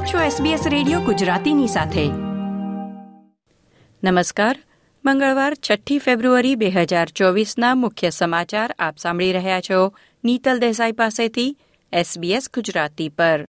આપ છો SBS radio ગુજરાતીની સાથે. નમસ્કાર. મંગળવાર છઠ્ઠી ફેબ્રુઆરી બે હજાર ચોવીસના મુખ્ય સમાચાર આપ સાંભળી રહ્યા છો નીતલ દેસાઈ પાસેથી SBS ગુજરાતી પર.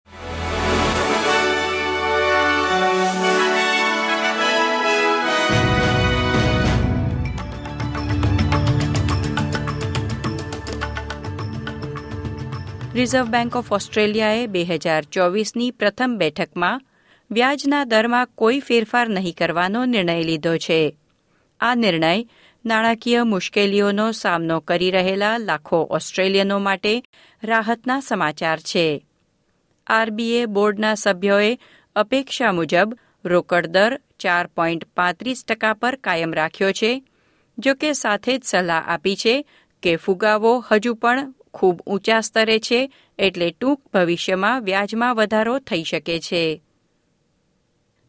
રિઝર્વ બેંક ઓફ ઓસ્ટ્રેલિયાએ બે હજાર ચોવીસની પ્રથમ બેઠકમાં વ્યાજના દરમાં કોઈ ફેરફાર નહીં કરવાનો નિર્ણય લીધો છે. આ નિર્ણય નાણાકીય મુશ્કેલીઓનો સામનો કરી રહેલા લાખો ઓસ્ટ્રેલિયનો માટે રાહતના સમાચાર છે. આરબીએ બોર્ડના સભ્યોએ અપેક્ષા મુજબ રોકડ દર ચાર પોઈન્ટ પાંત્રીસ ટકા પર કાયમ રાખ્યો છે જો કે સાથે જ સલાહ આપી છે કે ફુગાવો હજુ પણ ખૂબ ઊંચા સ્તરે છે એટલે ટૂંક ભવિષ્યમાં વ્યાજમાં વધારો થઈ શકે છે.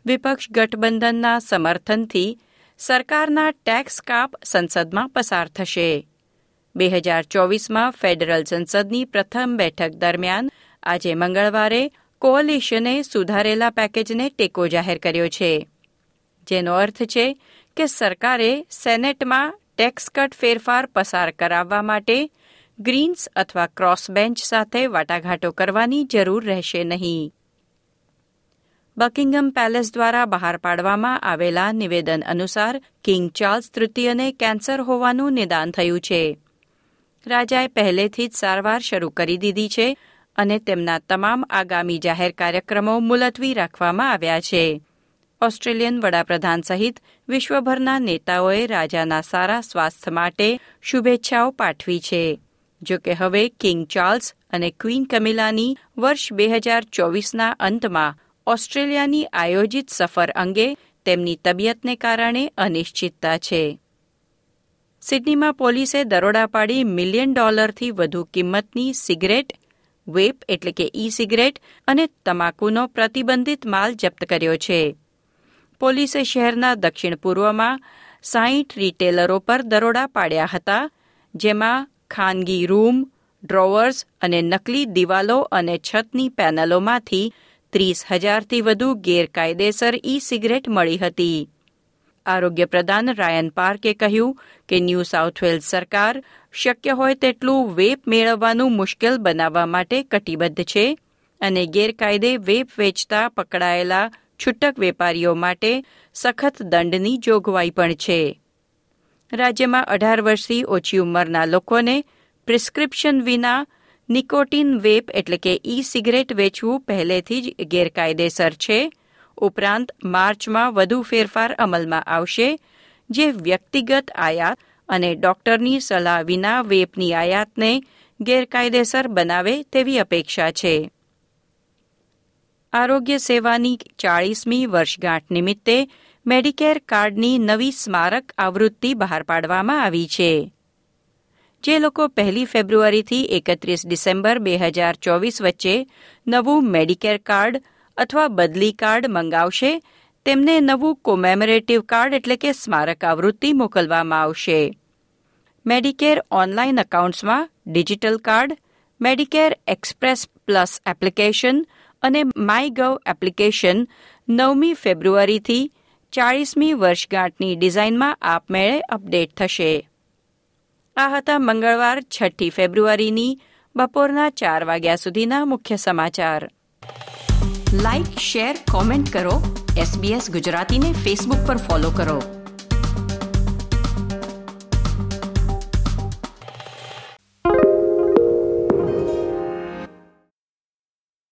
વિપક્ષ ગઠબંધનના સમર્થનથી સરકારના ટેક્સ કાપ સંસદમાં પસાર થશે. બે હજાર ચોવીસમાં ફેડરલ સંસદની પ્રથમ બેઠક દરમિયાન આજે મંગળવારે કોઅલિશને સુધારેલા પેકેજને ટેકો જાહેર કર્યો છે. જેનો અર્થ છે કે સરકારે સેનેટમાં ટેક્સ કટ ફેરફાર પસાર કરાવવા માટે ગ્રીન્સ અથવા ક્રોસ બેન્ચ સાથે વાટાઘાટો કરવાની જરૂર રહેશે નહીં. બકિંગમ પેલેસ દ્વારા બહાર પાડવામાં આવેલા નિવેદન અનુસાર કિંગ ચાર્લ્સ તૃતીયને કેન્સર હોવાનું નિદાન થયું છે. રાજાએ પહેલેથી જ સારવાર શરૂ કરી દીધી છે અને તેમના તમામ આગામી જાહેર કાર્યક્રમો મુલતવી રાખવામાં આવ્યા છે. ઓસ્ટ્રેલિયન વડાપ્રધાન સહિત વિશ્વભરના નેતાઓએ રાજાના સારા સ્વાસ્થ્ય માટે શુભેચ્છાઓ પાઠવી છે. જો કે હવે કિંગ ચાર્લ્સ અને ક્વીન કમિલાની વર્ષ બે હજાર ચોવીસના અંતમાં ઓસ્ટ્રેલિયાની આયોજિત સફર અંગે તેમની તબિયતને કારણે અનિશ્ચિતતા છે. સિડનીમાં પોલીસે દરોડા પાડી મિલિયન ડોલરથી વધુ કિંમતની સિગરેટ, વેપ એટલે કે ઈ સિગરેટ અને તમાકુનો પ્રતિબંધિત માલ જપ્ત કર્યો છે. પોલીસે શહેરના દક્ષિણ પૂર્વમાં સાહીઠ રિટેલરો પર દરોડા પાડ્યા હતા, જેમાં ખાનગી રૂમ, ડ્રોવર્સ અને નકલી દિવાલો અને છતની પેનલોમાંથી ત્રીસ હજારથી વધુ ગેરકાયદેસર ઈ સિગરેટ મળી હતી. આરોગ્ય પ્રધાન રાયન પાર્કે કહ્યું કે ન્યૂ સાઉથ વેલ્સ સરકાર શક્ય હોય તેટલું વેપ મેળવવાનું મુશ્કેલ બનાવવા માટે કટિબદ્ધ છે અને ગેરકાયદે વેપ વેચતા પકડાયેલા છૂટક વેપારીઓ માટે સખત દંડની જોગવાઈ પણ છે. રાજ્યમાં અઢાર વર્ષથી ઓછી ઉંમરના લોકોને પ્રિસ્ક્રિપ્શન વિના નિકોટીન વેપ એટલે કે ઈ સિગરેટ વેચવું પહેલેથી જ ગેરકાયદેસર છે. ઉપરાંત માર્ચમાં વધુ ફેરફાર અમલમાં આવશે, જે વ્યક્તિગત આયાત અને ડોક્ટરની સલાહ વિના વેપની આયાતને ગેરકાયદેસર બનાવે તેવી અપેક્ષા છે. આરોગ્ય સેવાની ચાળીસમી વર્ષગાંઠ નિમિત્તે મેડિકેર કાર્ડની નવી સ્મારક આવૃત્તિ બહાર પાડવામાં આવી છે. જે લોકો પહેલી ફેબ્રુઆરીથી એકત્રીસ ડિસેમ્બર બે હજાર ચોવીસ વચ્ચે નવું મેડિકેર કાર્ડ અથવા બદલી કાર્ડ મંગાવશે, તેમને નવું કોમેમરેટિવ કાર્ડ એટલે કે સ્મારક આવૃત્તિ મોકલવામાં આવશે. Medicare online એકાઉન્ટ્સમાં digital card, Medicare Express Plus application અને માય ગવ એપ્લિકેશન નવમી ફેબ્રુઆરીથી ચાળીસમી વર્ષગાંઠની ડિઝાઇનમાં આપમેળે અપડેટ થશે. આ હતા મંગળવાર, છઠ્ઠી ફેબ્રુઆરીની બપોરના ચાર વાગ્યા સુધીના મુખ્ય સમાચાર. લાઇક શેર કોમેન્ટ કરો. એસબીએસ ગુજરાતીને ફેસબુક પર ફોલો કરો.